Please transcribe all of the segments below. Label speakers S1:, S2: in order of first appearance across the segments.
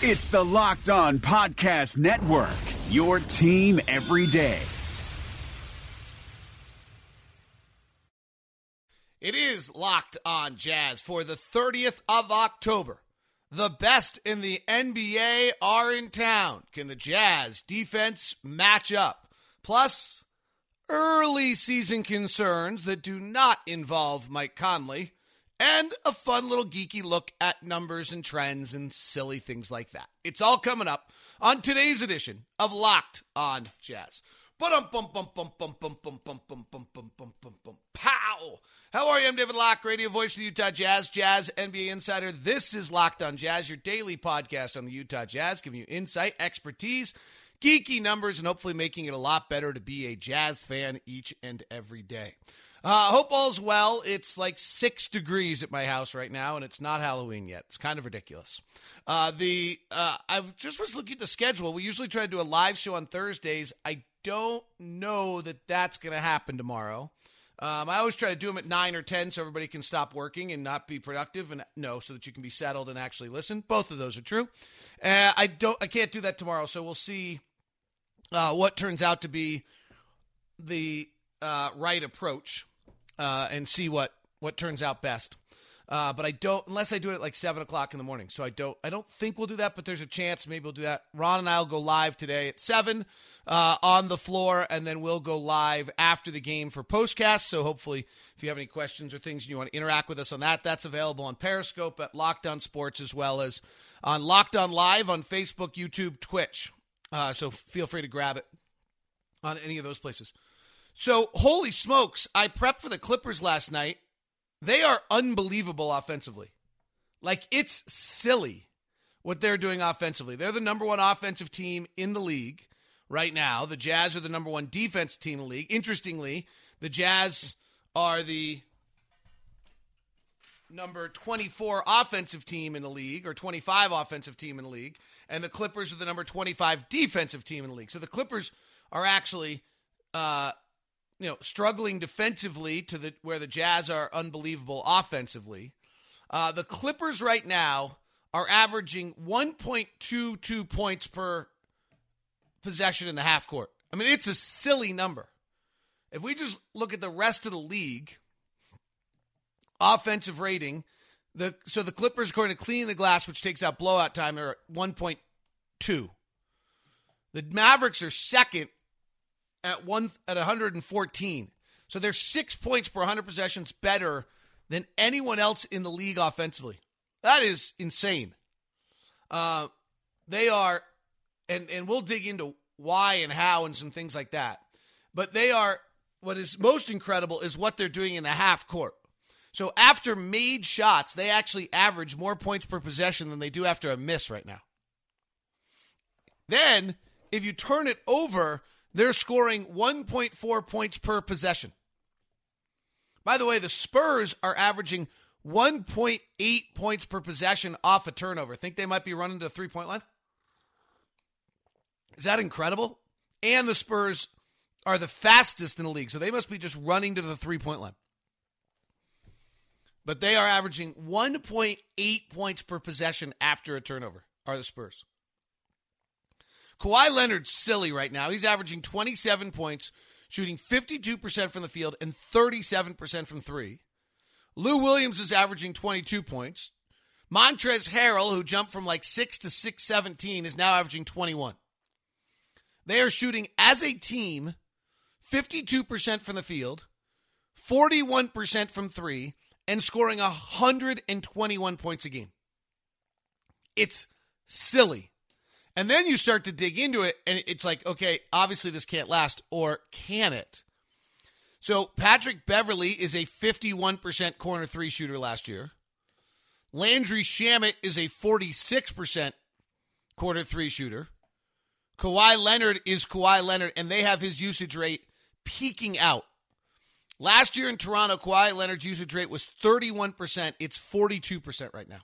S1: It's the Locked On Podcast Network, your team every day.
S2: It is Locked On Jazz for the 30th of October. The best in the NBA are in town. Can the Jazz defense match up? Plus, early season concerns that do not involve Mike Conley, and a fun little geeky look at numbers and trends and silly things like that. It's all coming up on today's edition of Locked On Jazz. Pow. How are you? I'm David Locke, radio voice for the Utah Jazz, Jazz NBA insider. This is Locked On Jazz, your daily podcast on the Utah Jazz, giving you insight, expertise, geeky numbers, and hopefully making it a lot better to be a Jazz fan each and every day. Uh, hope all's well. It's like six degrees at my house right now, and it's not Halloween yet. It's kind of ridiculous. Uh, the uh, I just was looking at the schedule. We usually try to do a live show on Thursdays. I don't know that that's going to happen tomorrow. Um, I always try to do them at nine or ten so everybody can stop working and not be productive, and no, so that you can be settled and actually listen. Both of those are true. Uh, I don't. I can't do that tomorrow, so we'll see uh, what turns out to be the uh, right approach uh, and see what what turns out best. Uh, but I don't unless I do it at like seven o'clock in the morning. So I don't I don't think we'll do that, but there's a chance maybe we'll do that. Ron and I'll go live today at seven uh, on the floor, and then we'll go live after the game for postcast. So hopefully, if you have any questions or things you want to interact with us on that, that's available on Periscope at Locked On Sports as well as on Locked On Live on Facebook, YouTube, Twitch. Uh, so feel free to grab it on any of those places. So, holy smokes, I prepped for the Clippers last night. They are unbelievable offensively. Like, it's silly what they're doing offensively. They're the number one offensive team in the league right now. The Jazz are the number one defense team in the league. Interestingly, the Jazz are the number 24 offensive team in the league or 25 offensive team in the league and the clippers are the number 25 defensive team in the league so the clippers are actually uh, you know, struggling defensively to the where the Jazz are unbelievable offensively. Uh, the Clippers right now are averaging 1.22 points per possession in the half court. I mean, it's a silly number. If we just look at the rest of the league, offensive rating, the so the Clippers, according to Cleaning the Glass, which takes out blowout time, are 1.2. The Mavericks are second at one at 114. So they're six points per 100 possessions better than anyone else in the league offensively. That is insane. Uh, they are, and and we'll dig into why and how and some things like that. But they are. What is most incredible is what they're doing in the half court. So after made shots, they actually average more points per possession than they do after a miss right now. Then, if you turn it over, they're scoring 1.4 points per possession. By the way, the Spurs are averaging 1.8 points per possession off a turnover. Think they might be running to the three point line? Is that incredible? And the Spurs are the fastest in the league, so they must be just running to the three point line. But they are averaging 1.8 points per possession after a turnover, are the Spurs. Kawhi Leonard's silly right now. He's averaging 27 points, shooting 52% from the field and 37% from three. Lou Williams is averaging 22 points. Montrezl Harrell, who jumped from like 6 to 617, is now averaging 21. They are shooting as a team 52% from the field, 41% from three, and scoring 121 points a game. It's silly. And then you start to dig into it, and it's like, okay, obviously this can't last, or can it? So Patrick Beverley is a 51% corner three shooter last year. Landry Shamet is a 46% corner three shooter. Kawhi Leonard is Kawhi Leonard, and they have his usage rate peaking out. Last year in Toronto, Kawhi Leonard's usage rate was 31%. It's 42% right now.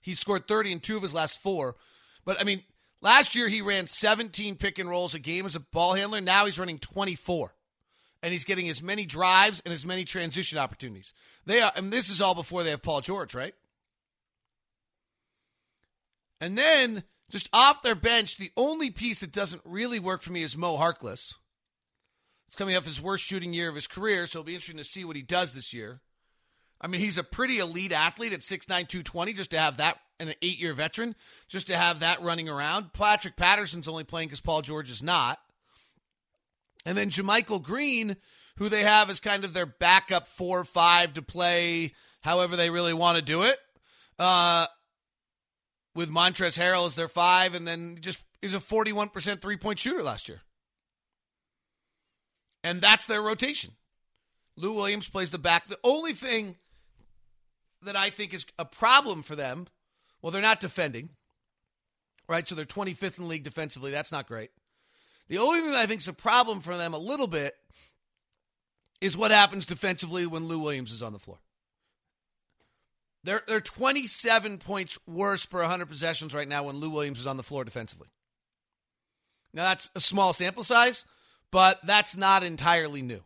S2: He scored 30 in two of his last four. But I mean, last year he ran 17 pick and rolls a game as a ball handler. Now he's running 24. And he's getting as many drives and as many transition opportunities. They are, and this is all before they have Paul George, right? And then just off their bench, the only piece that doesn't really work for me is Mo Harkless. It's coming off his worst shooting year of his career, so it'll be interesting to see what he does this year. I mean, he's a pretty elite athlete at 6'9, 220, just to have that, and an eight year veteran, just to have that running around. Patrick Patterson's only playing because Paul George is not. And then JaMychal Green, who they have as kind of their backup four or five to play however they really want to do it. Uh, with Montrezl Harrell as their five, and then just is a 41% three point shooter last year. And that's their rotation. Lou Williams plays the back. The only thing that I think is a problem for them, well, they're not defending, right? So they're 25th in the league defensively. That's not great. The only thing that I think is a problem for them a little bit is what happens defensively when Lou Williams is on the floor. They're, they're 27 points worse per 100 possessions right now when Lou Williams is on the floor defensively. Now, that's a small sample size, but that's not entirely new.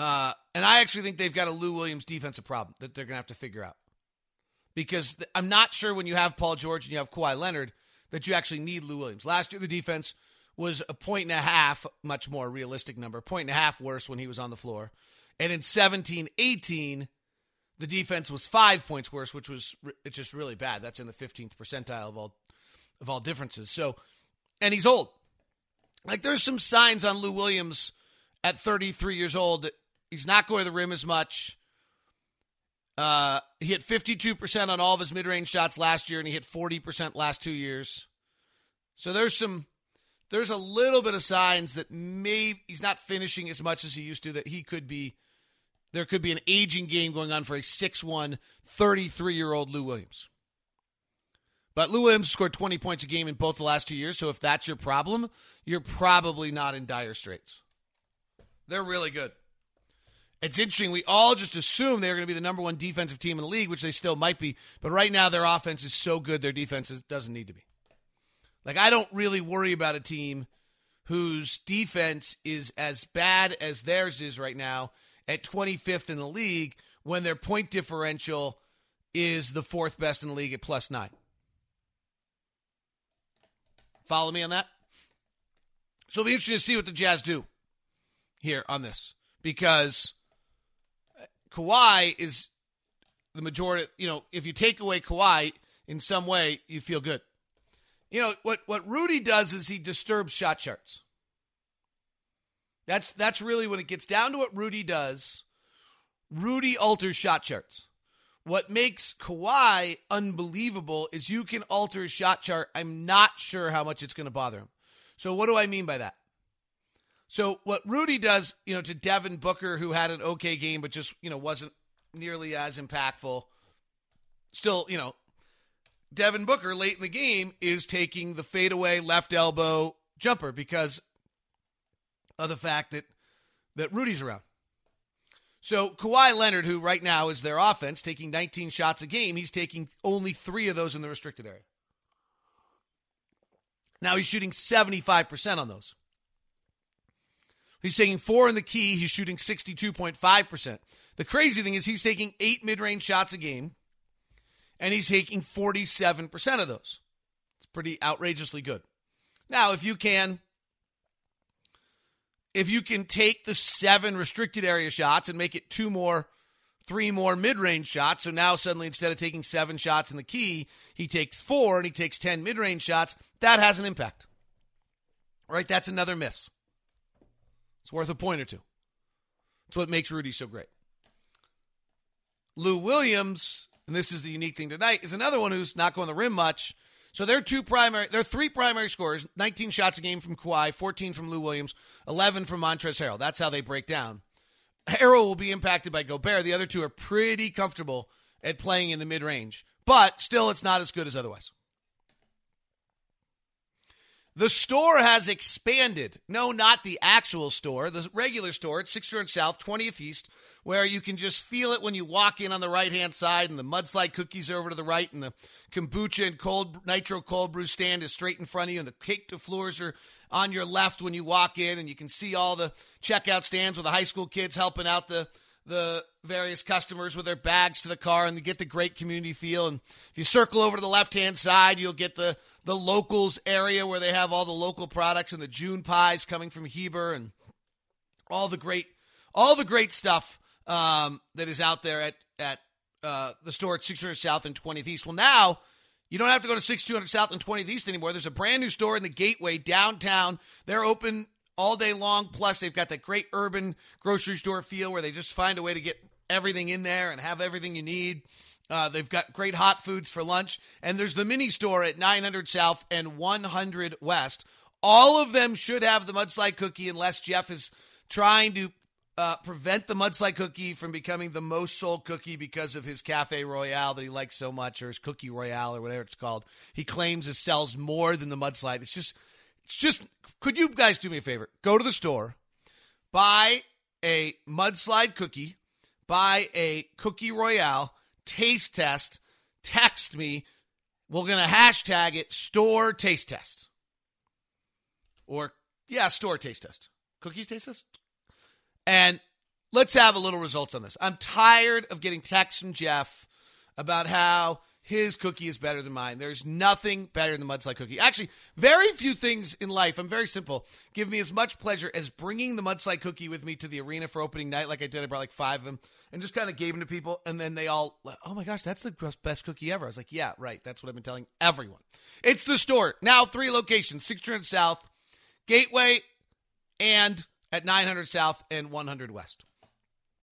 S2: Uh, and I actually think they've got a Lou Williams defensive problem that they're going to have to figure out. Because th- I'm not sure when you have Paul George and you have Kawhi Leonard that you actually need Lou Williams. Last year, the defense was a point and a half, much more realistic number, point and a half worse when he was on the floor. And in 17 18, the defense was five points worse, which was it's just really bad. That's in the 15th percentile of all of all differences. So, and he's old. Like there's some signs on Lou Williams at 33 years old he's not going to the rim as much. Uh, he hit 52% on all of his mid-range shots last year, and he hit 40% last two years. So there's some, there's a little bit of signs that maybe he's not finishing as much as he used to. That he could be, there could be an aging game going on for a 6'1", 33-year-old Lou Williams. But Lou Williams scored 20 points a game in both the last two years. So if that's your problem, you're probably not in dire straits. They're really good. It's interesting. We all just assume they're going to be the number one defensive team in the league, which they still might be. But right now, their offense is so good, their defense doesn't need to be. Like, I don't really worry about a team whose defense is as bad as theirs is right now at 25th in the league when their point differential is the fourth best in the league at plus nine. Follow me on that? So it'll be interesting to see what the Jazz do here on this because Kawhi is the majority. You know, if you take away Kawhi in some way, you feel good. You know what? What Rudy does is he disturbs shot charts. That's that's really when it gets down to what Rudy does. Rudy alters shot charts. What makes Kawhi unbelievable is you can alter his shot chart. I'm not sure how much it's going to bother him. So what do I mean by that? So what Rudy does, you know, to Devin Booker, who had an okay game but just you know wasn't nearly as impactful. Still, you know, Devin Booker late in the game is taking the fadeaway left elbow jumper because of the fact that that Rudy's around. So Kawhi Leonard, who right now is their offense, taking 19 shots a game, he's taking only three of those in the restricted area. Now he's shooting 75% on those. He's taking four in the key. He's shooting 62.5%. The crazy thing is he's taking eight mid range shots a game, and he's taking 47% of those. It's pretty outrageously good. Now, if you can. If you can take the seven restricted area shots and make it two more, three more mid range shots, so now suddenly instead of taking seven shots in the key, he takes four and he takes 10 mid range shots, that has an impact. Right? That's another miss. It's worth a point or two. It's what makes Rudy so great. Lou Williams, and this is the unique thing tonight, is another one who's not going the rim much. So they're two primary, they're three primary scorers: 19 shots a game from Kawhi, 14 from Lou Williams, 11 from Montrezl Harrell. That's how they break down. Harrell will be impacted by Gobert. The other two are pretty comfortable at playing in the mid range, but still, it's not as good as otherwise. The store has expanded. No, not the actual store, the regular store at 600 South, 20th East, where you can just feel it when you walk in on the right hand side, and the mudslide cookies are over to the right, and the kombucha and cold nitro cold brew stand is straight in front of you, and the cake de floors are on your left when you walk in, and you can see all the checkout stands with the high school kids helping out the the various customers with their bags to the car and get the great community feel. And if you circle over to the left hand side, you'll get the the locals area where they have all the local products and the June pies coming from Heber and all the great all the great stuff um, that is out there at at uh, the store at 600 South and 20th East. Well, now you don't have to go to 6200 South and 20th East anymore. There's a brand new store in the Gateway downtown. They're open all day long. Plus, they've got that great urban grocery store feel where they just find a way to get everything in there and have everything you need. Uh, they've got great hot foods for lunch. And there's the mini store at 900 South and 100 West. All of them should have the mudslide cookie unless Jeff is trying to uh, prevent the mudslide cookie from becoming the most sold cookie because of his cafe royale that he likes so much or his cookie royale or whatever it's called he claims it sells more than the mudslide it's just it's just could you guys do me a favor? Go to the store buy a mudslide cookie buy a cookie royale taste test text me. We're going to hashtag it store taste test. Or yeah store taste test. Cookies taste test? And let's have a little results on this. I'm tired of getting texts from Jeff about how his cookie is better than mine. There's nothing better than the mudslide cookie. Actually, very few things in life, I'm very simple, give me as much pleasure as bringing the mudslide cookie with me to the arena for opening night, like I did. I brought like five of them and just kind of gave them to people. And then they all, oh my gosh, that's the best cookie ever. I was like, yeah, right. That's what I've been telling everyone. It's the store. Now, three locations 600 South, Gateway, and at 900 South and 100 West.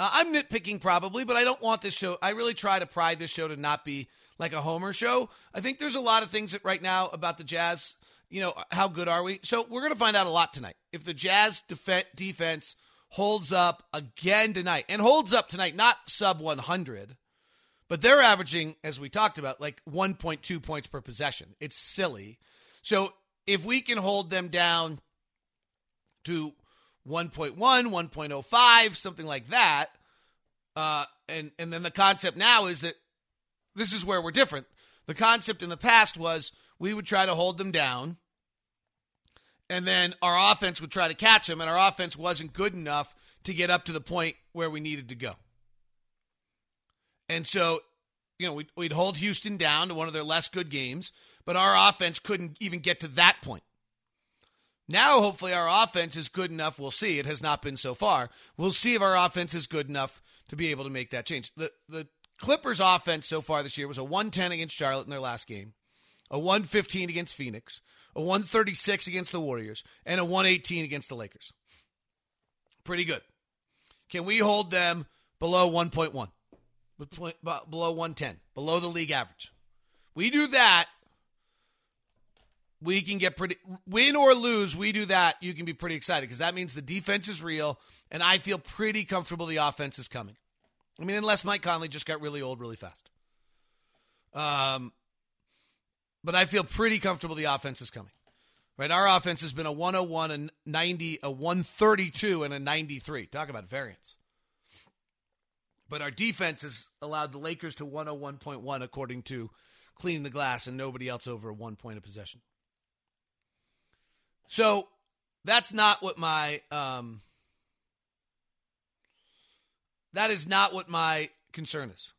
S2: Uh, I'm nitpicking probably, but I don't want this show. I really try to pride this show to not be like a Homer show. I think there's a lot of things that right now about the Jazz. You know, how good are we? So we're going to find out a lot tonight. If the Jazz def- defense holds up again tonight and holds up tonight, not sub 100, but they're averaging, as we talked about, like 1.2 points per possession. It's silly. So if we can hold them down to 1.1, 1.05, something like that. Uh, and and then the concept now is that this is where we're different. The concept in the past was we would try to hold them down, and then our offense would try to catch them, and our offense wasn't good enough to get up to the point where we needed to go. And so, you know, we'd, we'd hold Houston down to one of their less good games, but our offense couldn't even get to that point. Now, hopefully, our offense is good enough. We'll see. It has not been so far. We'll see if our offense is good enough to be able to make that change. The the Clippers' offense so far this year was a 110 against Charlotte in their last game, a 115 against Phoenix, a 136 against the Warriors, and a 118 against the Lakers. Pretty good. Can we hold them below 1.1? Below 110, below the league average. We do that, we can get pretty win or lose. We do that. You can be pretty excited because that means the defense is real, and I feel pretty comfortable the offense is coming. I mean, unless Mike Conley just got really old really fast. Um, but I feel pretty comfortable the offense is coming. Right, our offense has been a 101, a 90, a 132, and a 93. Talk about variance. But our defense has allowed the Lakers to 101.1 according to cleaning the glass and nobody else over one point of possession. So that's not what my um, that is not what my concern is.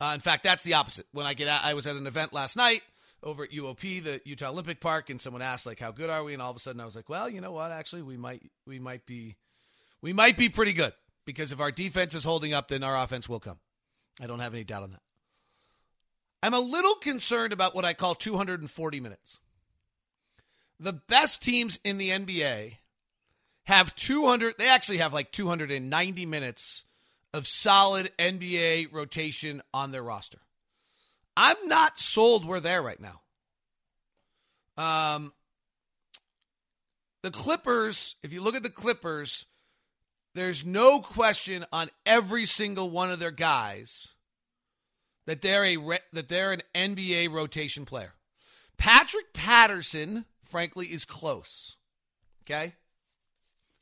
S2: Uh, in fact, that's the opposite. When I get out, I was at an event last night over at UOP, the Utah Olympic Park, and someone asked like, "How good are we?" And all of a sudden, I was like, "Well, you know what? Actually, we might we might be we might be pretty good because if our defense is holding up, then our offense will come. I don't have any doubt on that. I'm a little concerned about what I call 240 minutes. The best teams in the NBA have 200, they actually have like 290 minutes of solid NBA rotation on their roster. I'm not sold we're there right now. Um, the Clippers, if you look at the Clippers, there's no question on every single one of their guys that they're a that they're an NBA rotation player. Patrick Patterson, frankly, is close. Okay,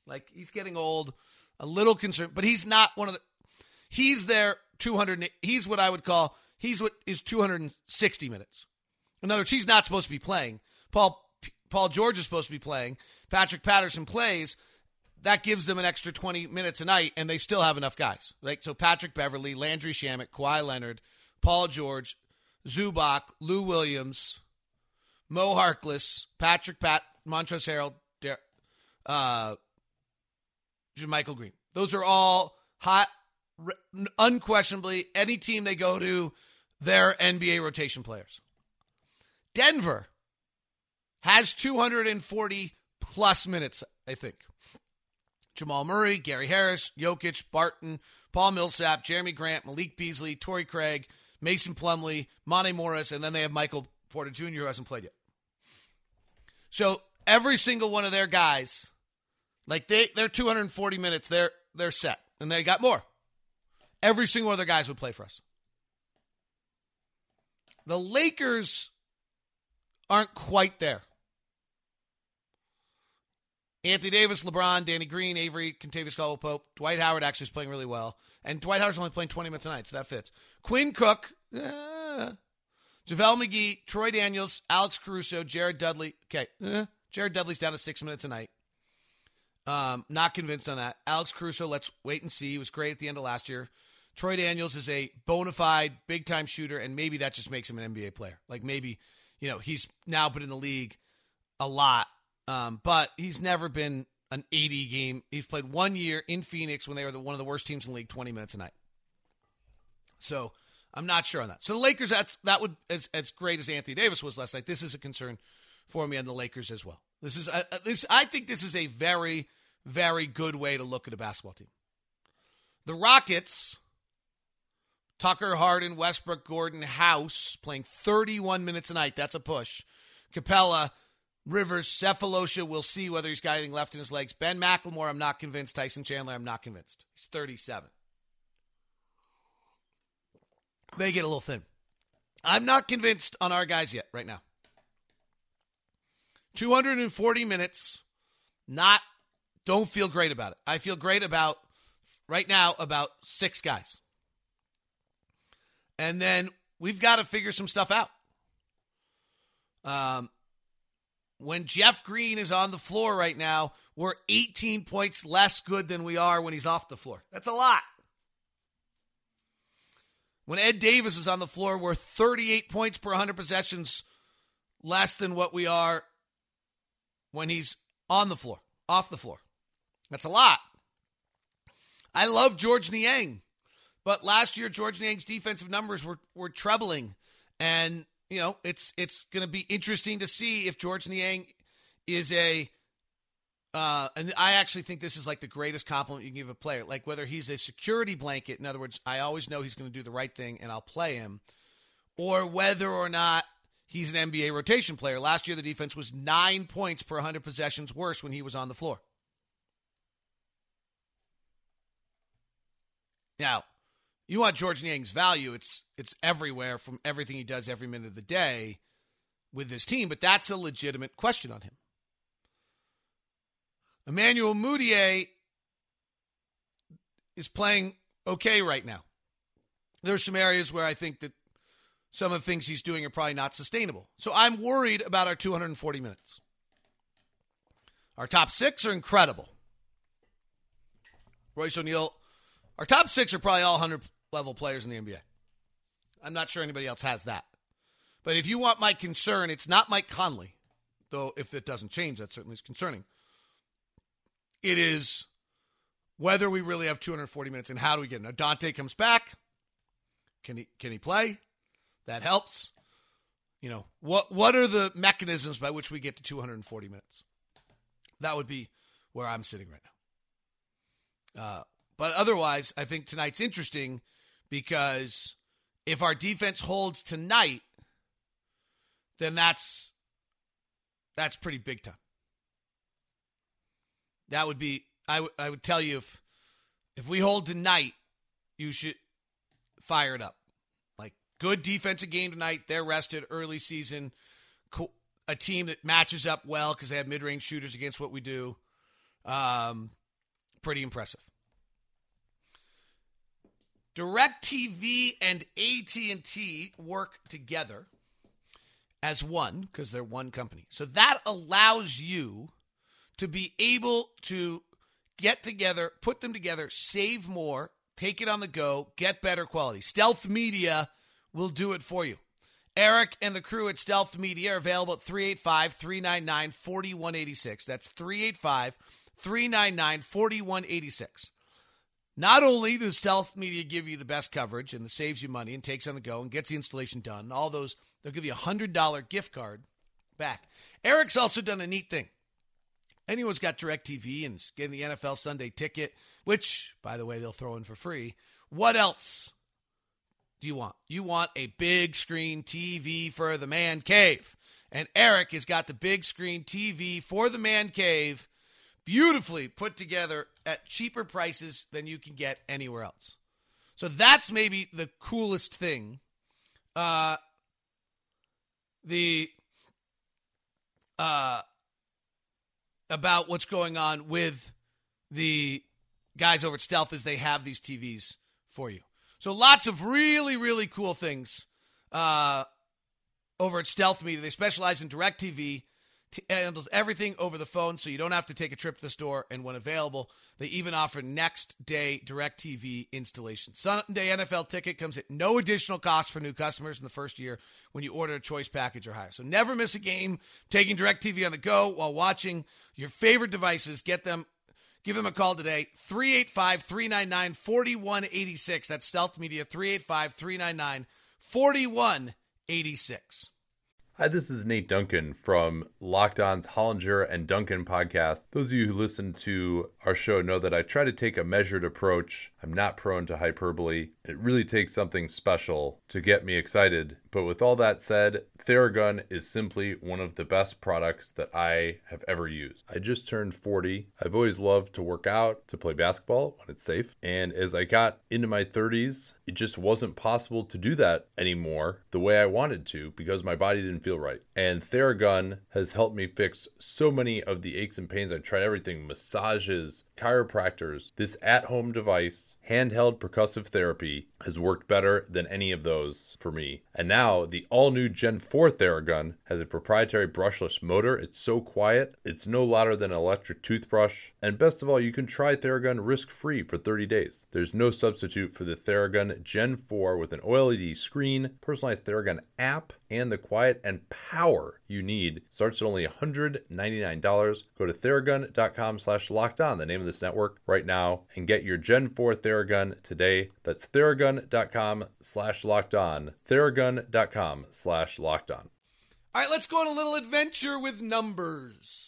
S2: like he's getting old, a little concerned, but he's not one of the. He's there 200. He's what I would call he's what is 260 minutes. In other words, he's not supposed to be playing. Paul Paul George is supposed to be playing. Patrick Patterson plays. That gives them an extra 20 minutes a night, and they still have enough guys. Like So Patrick Beverley, Landry Shamet, Kawhi Leonard, Paul George, Zubac, Lou Williams, Mo Harkless, Patrick Pat, Montrezl Harrell, Der- uh, JaMychal Green. Those are all hot, unquestionably, any team they go to, they're NBA rotation players. Denver has 240 plus minutes, I think. Jamal Murray, Gary Harris, Jokic, Barton, Paul Millsap, Jerami Grant, Malik Beasley, Torrey Craig, Mason Plumlee, Monte Morris, and then they have Michael Porter Jr. who hasn't played yet. So every single one of their guys, like they they're 240 minutes, they're they're set, and they got more. Every single one of their guys would play for us. The Lakers aren't quite there. Anthony Davis, LeBron, Danny Green, Avery, Kentavious Caldwell Pope, Dwight Howard actually is playing really well. And Dwight Howard's only playing 20 minutes a night, so that fits. Quinn Cook, eh. JaVale McGee, Troy Daniels, Alex Caruso, Jared Dudley. Okay, eh. Jared Dudley's down to six minutes a night. Um, not convinced on that. Alex Caruso, let's wait and see. He was great at the end of last year. Troy Daniels is a bona fide big time shooter, and maybe that just makes him an NBA player. Like maybe, you know, he's now been in the league a lot, um, but he's never been an 80 game. He's played one year in Phoenix when they were the, one of the worst teams in the league, 20 minutes a night. So I'm not sure on that. So the Lakers, that's that would as as great as Anthony Davis was last night. This is a concern for me on the Lakers as well. This is uh, this. I think this is a very very good way to look at a basketball team. The Rockets. Tucker Harden, Westbrook, Gordon, House playing 31 minutes a night. That's a push. Capela, Rivers, Sefolosha, we'll see whether he's got anything left in his legs. Ben McLemore, I'm not convinced. Tyson Chandler, I'm not convinced. He's 37. They get a little thin. I'm not convinced on our guys yet, right now. 240 minutes, not, don't feel great about it. I feel great about, right now, about six guys. And then we've got to figure some stuff out. Um, when Jeff Green is on the floor right now, we're 18 points less good than we are when he's off the floor. That's a lot. When Ed Davis is on the floor, we're 38 points per 100 possessions less than what we are when he's on the floor, off the floor. That's a lot. I love George Niang, but last year George Niang's defensive numbers were were troubling, and you know, it's it's going to be interesting to see if George Niang is a. Uh, and I actually think this is like the greatest compliment you can give a player. Like whether he's a security blanket, in other words, I always know he's going to do the right thing and I'll play him, or whether or not he's an NBA rotation player. Last year, the defense was nine points per 100 possessions worse when he was on the floor. Now, you want George Niang's value, it's it's everywhere from everything he does every minute of the day with his team, but that's a legitimate question on him. Emmanuel Mudiay is playing okay right now. There's some areas where I think that some of the things he's doing are probably not sustainable. So I'm worried about our 240 minutes. Our top six are incredible. Royce O'Neale, our top six are probably all 100 level players in the NBA. I'm not sure anybody else has that. But if you want my concern, it's not Mike Conley, though if it doesn't change, that certainly is concerning. It is whether we really have 240 minutes and how do we get it. Now Dante comes back. Can he can he play? That helps. You know, what what are the mechanisms by which we get to 240 minutes? That would be where I'm sitting right now. Uh, but otherwise, I think tonight's interesting because if our defense holds tonight, then that's that's pretty big time. That would be I, w- I would tell you if if we hold tonight, you should fire it up. Like good defensive game tonight. They're rested early season. Cool. A team that matches up well because they have mid range shooters against what we do. Um, pretty impressive. DirecTV and AT&T work together as one because they're one company. So that allows you to be able to get together, put them together, save more, take it on the go, get better quality. Stealth Media will do it for you. Eric and the crew at Stealth Media are available at 385 399 4186. That's 385 399 4186. Not only does Stealth Media give you the best coverage and saves you money and takes on the go and gets the installation done, all those, they'll give you a $100 gift card back. Eric's also done a neat thing. Anyone's got DirecTV and getting the NFL Sunday ticket, which, by the way, they'll throw in for free. What else do you want? You want a big screen TV for the man cave. And Eric has got the big screen TV for the man cave beautifully put together at cheaper prices than you can get anywhere else. So that's maybe the coolest thing. Uh, the uh, about what's going on with the guys over at Stealth is they have these TVs for you. So lots of really really cool things uh, over at Stealth Media. They specialize in direct t- handles everything over the phone, so you don't have to take a trip to the store. And when available, they even offer next day direct TV installation. Sunday NFL ticket comes at no additional cost for new customers in the first year when you order a choice package or higher. So never miss a game taking direct TV on the go while watching your favorite devices. Get them. Give them a call today, 385 399 4186. That's Stealth Media, 385 399 4186.
S3: Hi, this is Nate Duncan from Locked On's Hollinger and Duncan podcast. Those of you who listen to our show know that I try to take a measured approach. I'm not prone to hyperbole. It really takes something special to get me excited. But with all that said, Theragun is simply one of the best products that I have ever used. I just turned 40. I've always loved to work out, to play basketball when it's safe. And as I got into my 30s, it just wasn't possible to do that anymore the way I wanted to because my body didn't feel right. And Theragun has helped me fix so many of the aches and pains. I tried everything massages, chiropractors. This at home device, handheld percussive therapy, has worked better than any of those for me. And now the all new Gen 4 Theragun has a proprietary brushless motor. It's so quiet, it's no louder than an electric toothbrush. And best of all, you can try Theragun risk free for 30 days. There's no substitute for the Theragun Gen 4 with an OLED screen, personalized Theragun app, and the quiet and power you need. Starts at only $199. Go to theragun.com slash locked on, the name of this network, right now, and get your Gen 4 Theragun today. That's theragun.com slash locked on. Theragun.com slash locked on.
S2: All right, let's go on a little adventure with numbers.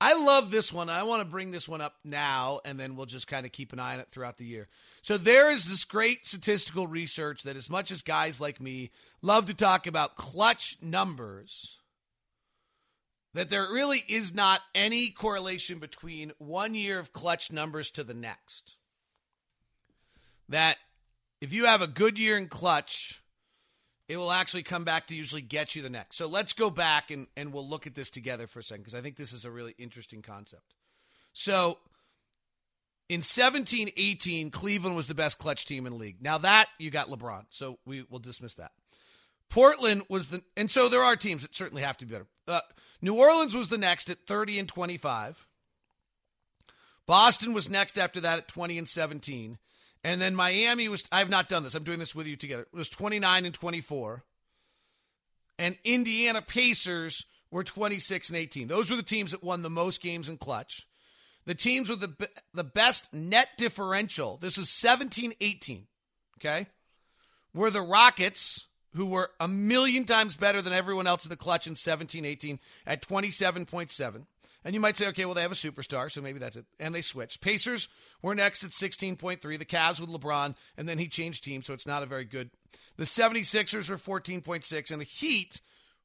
S2: I love this one. I want to bring this one up now, and then we'll just kind of keep an eye on it throughout the year. So, there is this great statistical research that, as much as guys like me love to talk about clutch numbers, that there really is not any correlation between one year of clutch numbers to the next. That if you have a good year in clutch, it will actually come back to usually get you the next. So let's go back and, and we'll look at this together for a second because I think this is a really interesting concept. So in 17 18, Cleveland was the best clutch team in the league. Now that you got LeBron, so we will dismiss that. Portland was the, and so there are teams that certainly have to be better. Uh, New Orleans was the next at 30 and 25. Boston was next after that at 20 and 17. And then Miami was, I have not done this. I'm doing this with you together. It was 29 and 24. And Indiana Pacers were 26 and 18. Those were the teams that won the most games in clutch. The teams with the, the best net differential, this is 17 18, okay, were the Rockets, who were a million times better than everyone else in the clutch in 17 18 at 27.7. And you might say, okay, well, they have a superstar, so maybe that's it. And they switched. Pacers were next at 16.3. The Cavs with LeBron, and then he changed teams, so it's not a very good. The 76ers were 14.6, and the Heat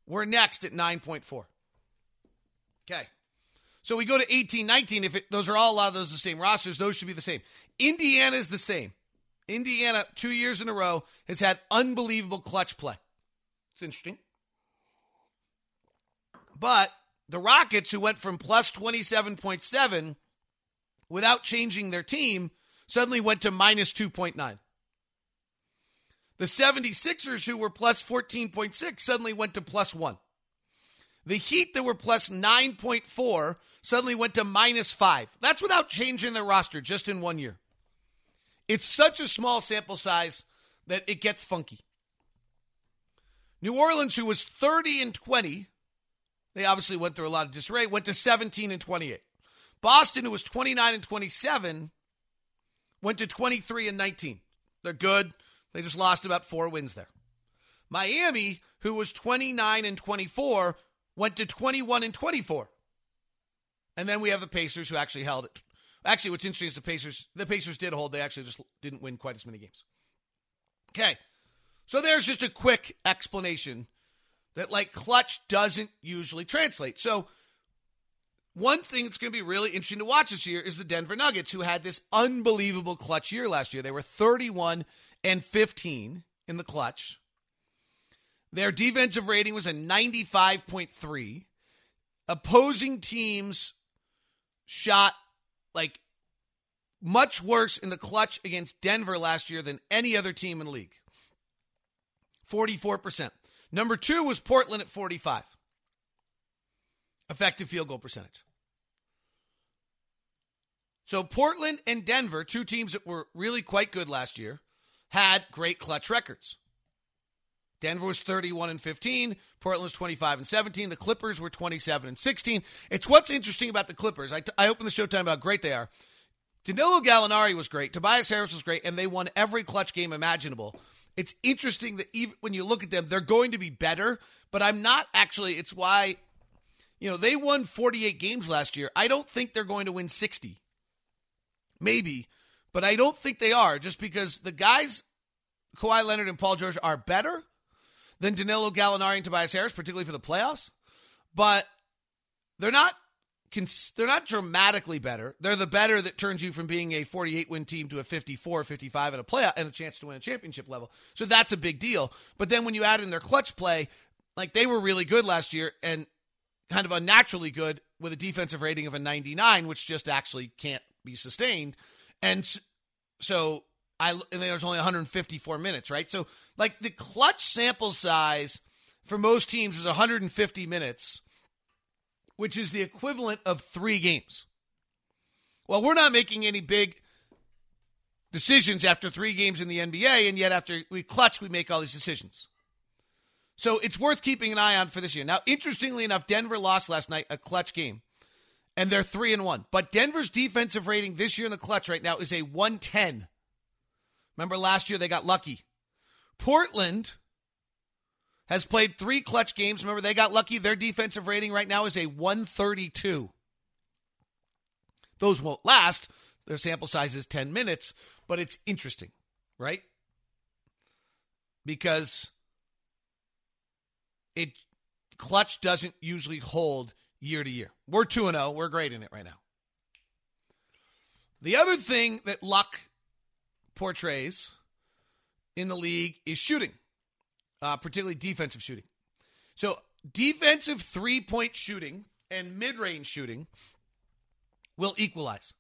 S2: were next at 9.4. Okay. So we go to 18, 19. If it, those are all a lot of those the same rosters, those should be the same. Indiana is the same. Indiana, two years in a row, has had unbelievable clutch play. It's interesting. But the Rockets, who went from plus 27.7 without changing their team, suddenly went to minus 2.9. The 76ers, who were plus 14.6, suddenly went to plus 1. The Heat, that were plus 9.4, suddenly went to minus 5. That's without changing their roster just in one year. It's such a small sample size that it gets funky. New Orleans, who was 30 and 20, they obviously went through a lot of disarray, went to 17 and 28. Boston, who was 29 and 27, went to 23 and 19. They're good. They just lost about four wins there. Miami, who was 29 and 24, went to 21 and 24. And then we have the Pacers, who actually held it. Actually, what's interesting is the Pacers. The Pacers did hold. They actually just didn't win quite as many games. Okay, so there's just a quick explanation that like clutch doesn't usually translate. So one thing that's going to be really interesting to watch this year is the Denver Nuggets, who had this unbelievable clutch year last year. They were 31 and 15 in the clutch. Their defensive rating was a 95.3. Opposing teams shot like much worse in the clutch against Denver last year than any other team in the league. 44%. Number two was Portland at 45. Effective field goal percentage. So Portland and Denver, two teams that were really quite good last year, had great clutch records. Denver was 31 and 15. Portland was 25 and 17. The Clippers were 27 and 16. It's what's interesting about the Clippers. I, t- I opened the show talking about how great they are. Danilo Gallinari was great. Tobias Harris was great, and they won every clutch game imaginable. It's interesting that even when you look at them, they're going to be better, but I'm not actually. It's why, you know, they won 48 games last year. I don't think they're going to win 60. Maybe, but I don't think they are just because the guys, Kawhi Leonard and Paul George, are better than Danilo Gallinari and Tobias Harris, particularly for the playoffs. But they're not they're not dramatically better. They're the better that turns you from being a 48 win team to a 54, 55 at a playoff and a chance to win a championship level. So that's a big deal. But then when you add in their clutch play, like they were really good last year and kind of unnaturally good with a defensive rating of a 99, which just actually can't be sustained. And so I and there's only 154 minutes, right? So like the clutch sample size for most teams is 150 minutes which is the equivalent of three games. Well, we're not making any big decisions after three games in the NBA, and yet after we clutch, we make all these decisions. So it's worth keeping an eye on for this year. Now, interestingly enough, Denver lost last night a clutch game, and they're three and one. But Denver's defensive rating this year in the clutch right now is a 110. Remember last year they got lucky. Portland has played three clutch games. Remember, they got lucky. Their defensive rating right now is a 132. Those won't last. Their sample size is 10 minutes, but it's interesting, right? Because it clutch doesn't usually hold year to year. We're 2 0. We're great in it right now. The other thing that luck portrays in the league is shooting uh, particularly defensive shooting. So, defensive three point shooting and mid range shooting will equalize.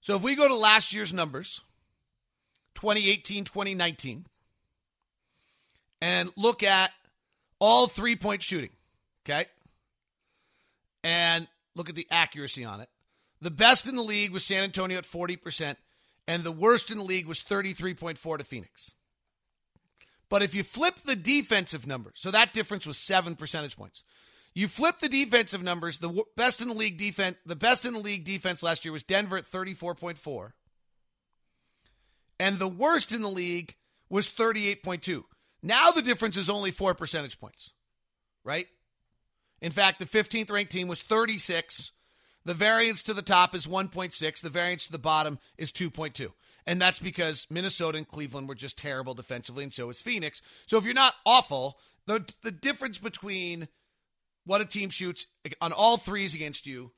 S2: So, if we go to last year's numbers, 2018, 2019, and look at all three point shooting. Okay. And look at the accuracy on it. The best in the league was San Antonio at 40%, and the worst in the league was 33.4 to Phoenix. But if you flip the defensive numbers, so that difference was seven percentage points. You flip the defensive numbers. The best in the league defense, the best in the league defense last year was Denver at 34.4. And the worst in the league was 38.2. Now the difference is only 4 percentage points. Right? In fact, the 15th ranked team was 36. The variance to the top is 1.6. The variance to the bottom is 2.2. And that's because Minnesota and Cleveland were just terrible defensively, and so is Phoenix. So if you're not awful, the, the difference between what a team shoots on all threes against you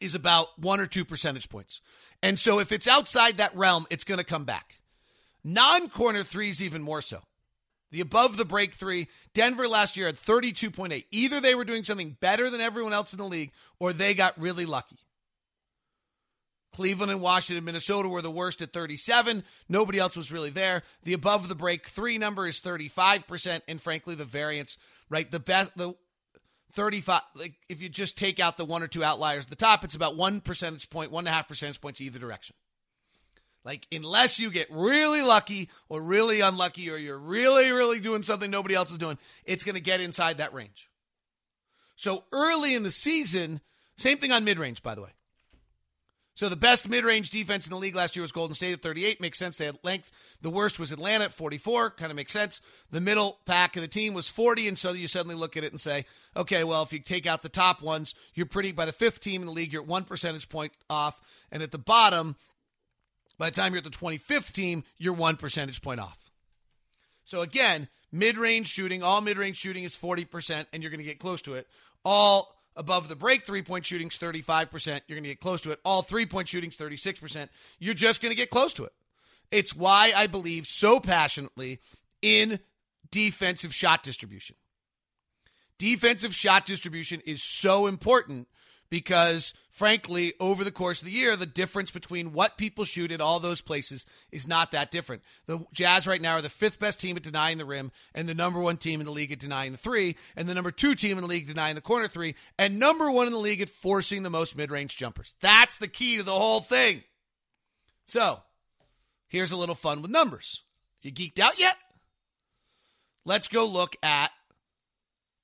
S2: is about one or two percentage points. And so if it's outside that realm, it's going to come back. Non corner threes, even more so. The above the break three, Denver last year had 32.8. Either they were doing something better than everyone else in the league or they got really lucky. Cleveland and Washington, Minnesota were the worst at 37. Nobody else was really there. The above the break three number is 35%. And frankly, the variance, right? The best, the 35, like if you just take out the one or two outliers at the top, it's about one percentage point, one and a half percentage points either direction. Like, unless you get really lucky or really unlucky or you're really, really doing something nobody else is doing, it's going to get inside that range. So early in the season, same thing on mid range, by the way. So the best mid-range defense in the league last year was Golden State at 38. Makes sense. They had length. The worst was Atlanta at 44. Kind of makes sense. The middle pack of the team was 40, and so you suddenly look at it and say, okay, well, if you take out the top ones, you're pretty by the fifth team in the league, you're at one percentage point off, and at the bottom, by the time you're at the 25th team, you're one percentage point off. So again, mid-range shooting, all mid-range shooting is 40%, and you're going to get close to it. All above the break three point shooting is 35%. You're going to get close to it. All three point shooting is 36%. You're just going to get close to it. It's why I believe so passionately in defensive shot distribution. Defensive shot distribution is so important because frankly, over the course of the year, the difference between what people shoot at all those places is not that different. The Jazz right now are the fifth best team at denying the rim, and the number one team in the league at denying the three, and the number two team in the league denying the corner three, and number one in the league at forcing the most mid range jumpers. That's the key to the whole thing. So, here's a little fun with numbers. You geeked out yet? Let's go look at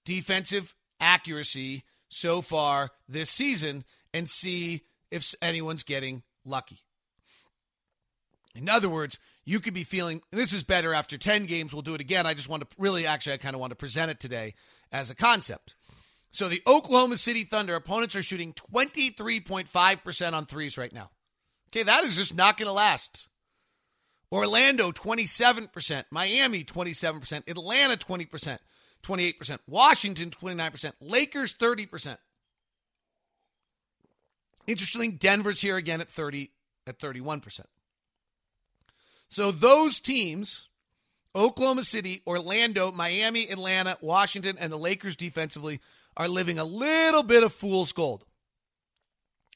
S2: defensive accuracy so far this season and see if anyone's getting lucky. In other words, you could be feeling this is better after 10 games. We'll do it again. I just want to really, actually, I kind of want to present it today as a concept. So the Oklahoma City Thunder opponents are shooting 23.5% on threes right now. Okay, that is just not going to last. Orlando, 27%. Miami, 27%. Atlanta, 20%. 28%. Washington, 29%. Lakers, 30%. Interestingly, Denver's here again at 30 at 31%. So those teams, Oklahoma City, Orlando, Miami, Atlanta, Washington, and the Lakers defensively are living a little bit of fool's gold.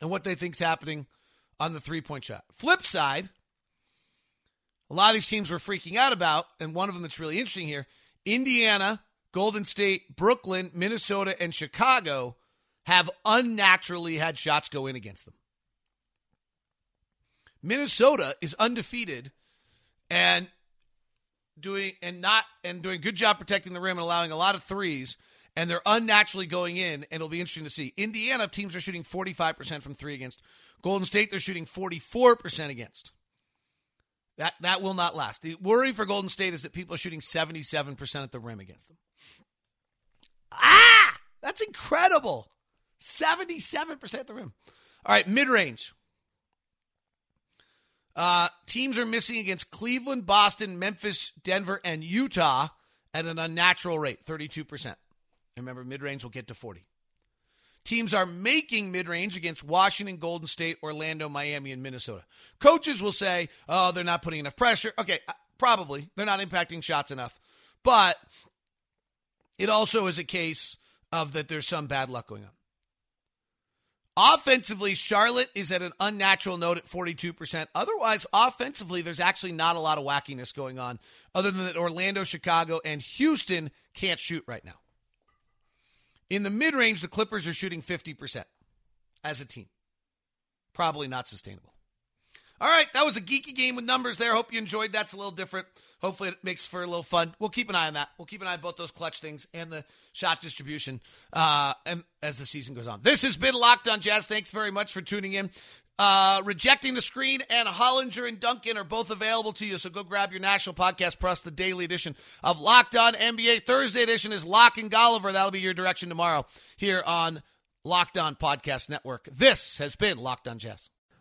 S2: And what they think's happening on the three-point shot. Flip side, a lot of these teams were freaking out about, and one of them that's really interesting here, Indiana, Golden State, Brooklyn, Minnesota, and Chicago have unnaturally had shots go in against them. Minnesota is undefeated and doing and not and doing good job protecting the rim and allowing a lot of threes and they're unnaturally going in and it'll be interesting to see. Indiana teams are shooting 45% from 3 against Golden State they're shooting 44% against. That that will not last. The worry for Golden State is that people are shooting 77% at the rim against them. Ah! That's incredible. 77% at the rim. All right, mid range. Uh, teams are missing against Cleveland, Boston, Memphis, Denver, and Utah at an unnatural rate, 32%. Remember, mid range will get to 40. Teams are making mid range against Washington, Golden State, Orlando, Miami, and Minnesota. Coaches will say, oh, they're not putting enough pressure. Okay, uh, probably. They're not impacting shots enough. But it also is a case of that there's some bad luck going on. Offensively, Charlotte is at an unnatural note at 42%. Otherwise, offensively, there's actually not a lot of wackiness going on, other than that Orlando, Chicago, and Houston can't shoot right now. In the mid range, the Clippers are shooting 50% as a team. Probably not sustainable. All right, that was a geeky game with numbers there. Hope you enjoyed. That's a little different. Hopefully, it makes for a little fun. We'll keep an eye on that. We'll keep an eye on both those clutch things and the shot distribution uh, and as the season goes on. This has been Locked on Jazz. Thanks very much for tuning in. Uh, Rejecting the Screen and Hollinger and Duncan are both available to you. So go grab your National Podcast Plus, the daily edition of Locked on NBA. Thursday edition is Lock and Golliver. That'll be your direction tomorrow here on Locked on Podcast Network. This has been Locked on Jazz.